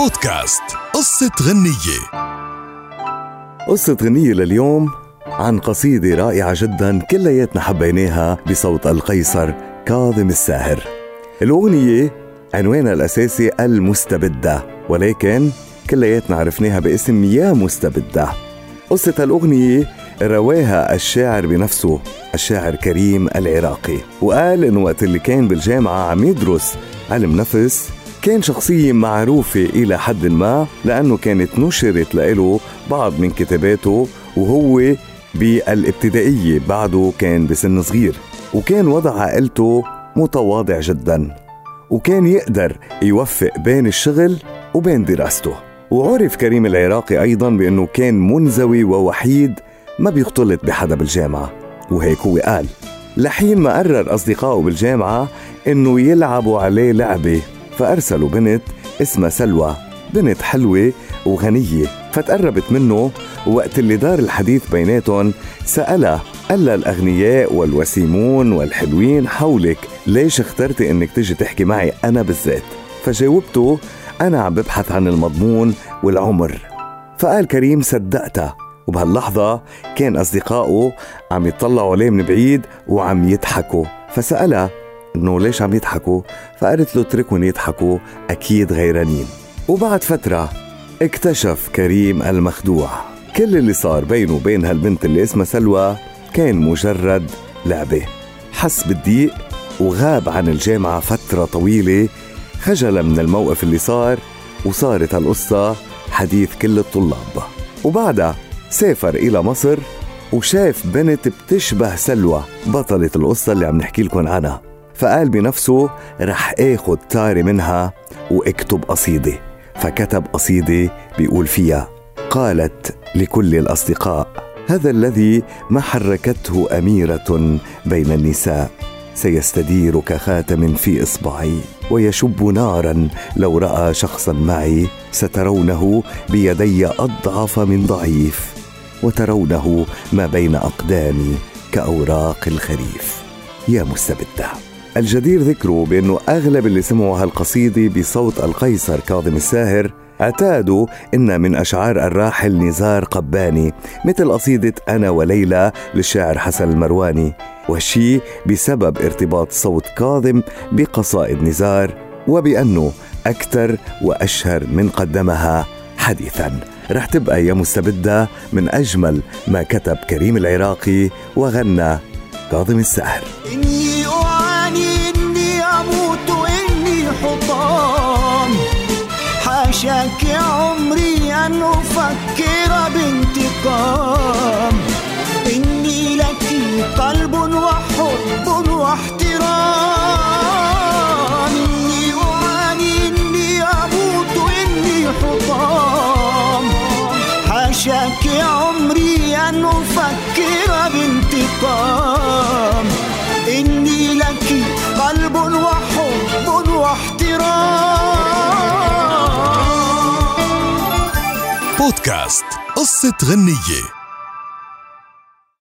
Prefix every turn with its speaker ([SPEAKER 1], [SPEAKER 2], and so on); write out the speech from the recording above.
[SPEAKER 1] بودكاست. قصة غنية.
[SPEAKER 2] قصة غنية لليوم عن قصيدة رائعة جدا كلياتنا حبيناها بصوت القيصر كاظم الساهر. الأغنية عنوانها الأساسي المستبدة ولكن كلياتنا عرفناها باسم يا مستبدة. قصة الأغنية رواها الشاعر بنفسه الشاعر كريم العراقي وقال إنه وقت اللي كان بالجامعة عم يدرس علم نفس كان شخصية معروفة إلى حد ما لأنه كانت نشرت له بعض من كتاباته وهو بالابتدائية بعده كان بسن صغير. وكان وضع عائلته متواضع جدا. وكان يقدر يوفق بين الشغل وبين دراسته. وعرف كريم العراقي أيضا بأنه كان منزوي ووحيد ما بيختلط بحدا بالجامعة. وهيك هو قال. لحين ما قرر أصدقائه بالجامعة إنه يلعبوا عليه لعبة. فأرسلوا بنت اسمها سلوى بنت حلوة وغنية فتقربت منه وقت اللي دار الحديث بيناتهم سألها قال الأغنياء والوسيمون والحلوين حولك ليش اخترتي إنك تجي تحكي معي أنا بالذات؟ فجاوبته أنا عم ببحث عن المضمون والعمر. فقال كريم صدقتها. وبهاللحظة كان أصدقائه عم يطلعوا عليه من بعيد وعم يضحكوا. فسألها إنه ليش عم يضحكوا؟ فقالت له اتركهم يضحكوا أكيد غيرانين. وبعد فترة اكتشف كريم المخدوع. كل اللي صار بينه وبين هالبنت اللي اسمها سلوى كان مجرد لعبة. حس بالضيق وغاب عن الجامعة فترة طويلة خجل من الموقف اللي صار وصارت هالقصة حديث كل الطلاب. وبعدها سافر إلى مصر وشاف بنت بتشبه سلوى. بطلة القصة اللي عم نحكي لكم عنها. فقال بنفسه رح اخد تاري منها وأكتب قصيدة. فكتب قصيدة بيقول فيها قالت لكل الأصدقاء هذا الذي ما حركته أميرة بين النساء سيستدير كخاتم في إصبعي ويشب نارا لو رأى شخصا معي سترونه بيدي أضعف من ضعيف وترونه ما بين أقدامي كأوراق الخريف. يا مستبدة. الجدير ذكره بأنه أغلب اللي سمعوا هالقصيدة بصوت القيصر كاظم الساهر اعتادوا إن من أشعار الراحل نزار قباني مثل قصيدة أنا وليلى للشاعر حسن المرواني وهالشي بسبب ارتباط صوت كاظم بقصائد نزار وبأنه أكثر وأشهر من قدمها حديثا. رح تبقى يا مستبدة من أجمل ما كتب كريم العراقي وغنى كاظم الساهر.
[SPEAKER 3] أفكر بانتقام. إني لك قلب وحب واحترام. إني أعاني إني أموت إني حطام. حاشاك عمري أن أفكر بانتقام.
[SPEAKER 1] بودكاست قصة غنية.